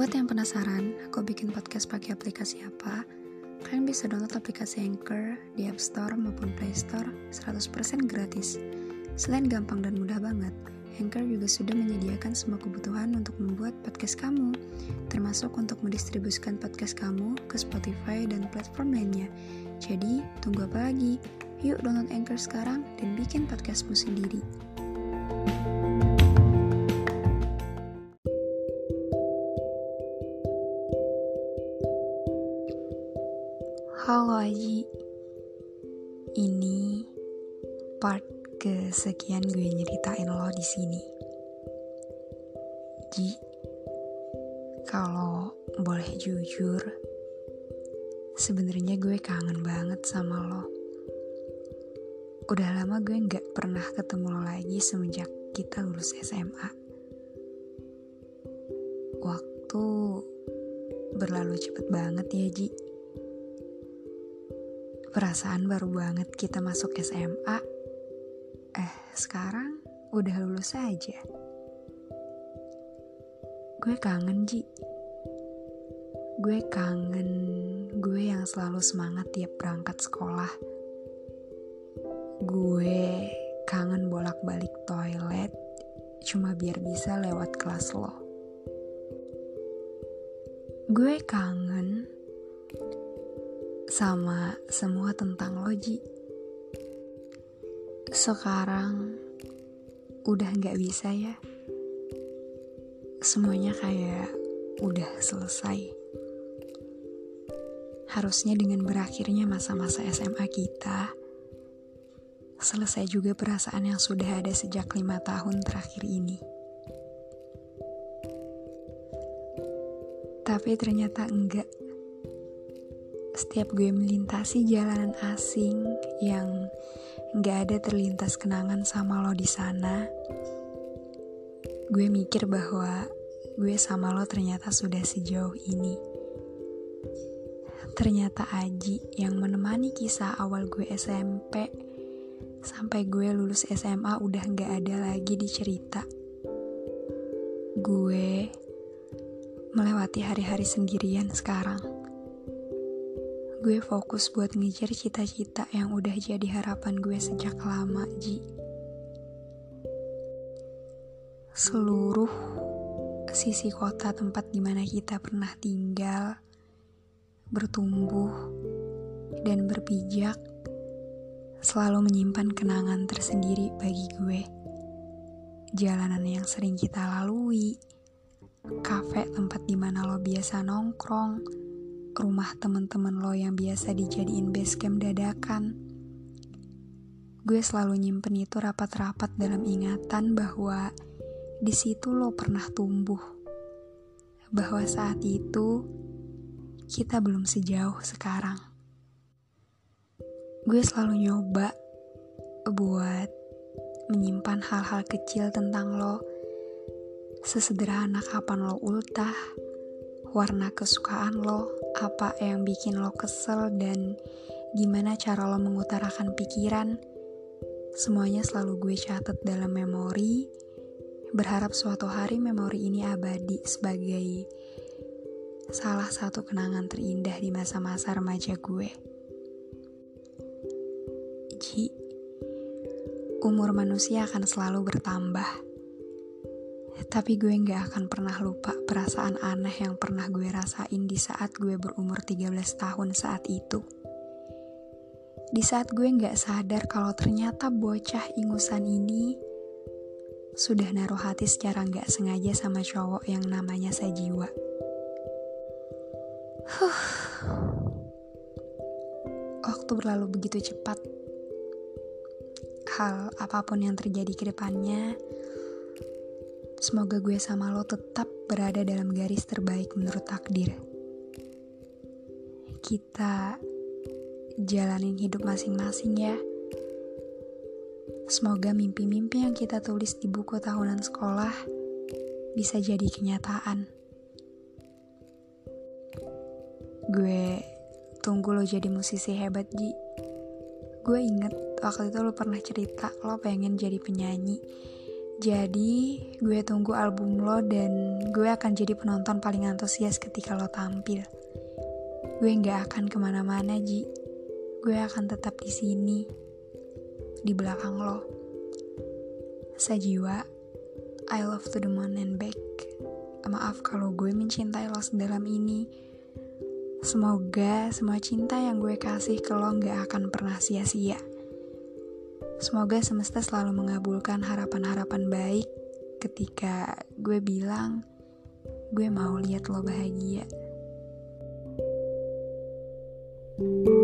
Buat yang penasaran, aku bikin podcast pakai aplikasi apa? Kalian bisa download aplikasi Anchor di App Store maupun Play Store 100% gratis. Selain gampang dan mudah banget, Anchor juga sudah menyediakan semua kebutuhan untuk membuat podcast kamu, termasuk untuk mendistribusikan podcast kamu ke Spotify dan platform lainnya. Jadi, tunggu apa lagi? Yuk download Anchor sekarang dan bikin podcastmu sendiri. Halo Aji, ini part kesekian gue nyeritain lo di sini. Ji, kalau boleh jujur, sebenarnya gue kangen banget sama lo. Udah lama gue nggak pernah ketemu lo lagi semenjak kita lulus SMA. Waktu berlalu cepet banget ya Ji Perasaan baru banget kita masuk SMA. Eh, sekarang udah lulus aja. Gue kangen, Ji. Gue kangen gue yang selalu semangat tiap berangkat sekolah. Gue kangen bolak-balik toilet cuma biar bisa lewat kelas lo. Gue kangen sama semua tentang Loji. Sekarang udah nggak bisa ya. Semuanya kayak udah selesai. Harusnya dengan berakhirnya masa-masa SMA kita, selesai juga perasaan yang sudah ada sejak lima tahun terakhir ini. Tapi ternyata enggak setiap gue melintasi jalanan asing yang gak ada terlintas kenangan sama lo di sana, gue mikir bahwa gue sama lo ternyata sudah sejauh ini. Ternyata Aji yang menemani kisah awal gue SMP sampai gue lulus SMA udah gak ada lagi di cerita. Gue melewati hari-hari sendirian sekarang gue fokus buat ngejar cita-cita yang udah jadi harapan gue sejak lama, Ji. Seluruh sisi kota tempat di mana kita pernah tinggal, bertumbuh, dan berpijak selalu menyimpan kenangan tersendiri bagi gue. Jalanan yang sering kita lalui, kafe tempat di mana lo biasa nongkrong, rumah temen-temen lo yang biasa dijadiin base camp dadakan. Gue selalu nyimpen itu rapat-rapat dalam ingatan bahwa di situ lo pernah tumbuh. Bahwa saat itu kita belum sejauh sekarang. Gue selalu nyoba buat menyimpan hal-hal kecil tentang lo. Sesederhana kapan lo ultah, warna kesukaan lo, apa yang bikin lo kesel, dan gimana cara lo mengutarakan pikiran. Semuanya selalu gue catat dalam memori, berharap suatu hari memori ini abadi sebagai salah satu kenangan terindah di masa-masa remaja gue. Ji, umur manusia akan selalu bertambah tapi gue gak akan pernah lupa perasaan aneh yang pernah gue rasain di saat gue berumur 13 tahun saat itu. Di saat gue gak sadar kalau ternyata bocah ingusan ini sudah naruh hati secara gak sengaja sama cowok yang namanya Sajiwa. Huh. Waktu berlalu begitu cepat. Hal apa pun yang terjadi ke depannya, Semoga gue sama lo tetap berada dalam garis terbaik menurut takdir. Kita jalanin hidup masing-masing ya. Semoga mimpi-mimpi yang kita tulis di buku tahunan sekolah bisa jadi kenyataan. Gue tunggu lo jadi musisi hebat, Ji. Gue inget waktu itu lo pernah cerita lo pengen jadi penyanyi Jadi, gue tunggu album lo dan gue akan jadi penonton paling antusias ketika lo tampil. Gue gak akan ke mana-mana, Ji. Gue akan tetap di sini, di belakang lo. Sejiwa, I love to the moon and back. Maaf kalau gue mencintai lo sedalam ini. Semoga semua cinta yang gue kasih ke lo gak akan pernah sia-sia. Semoga semesta selalu mengabulkan harapan-harapan baik ketika gue bilang gue mau lihat lo bahagia. thank you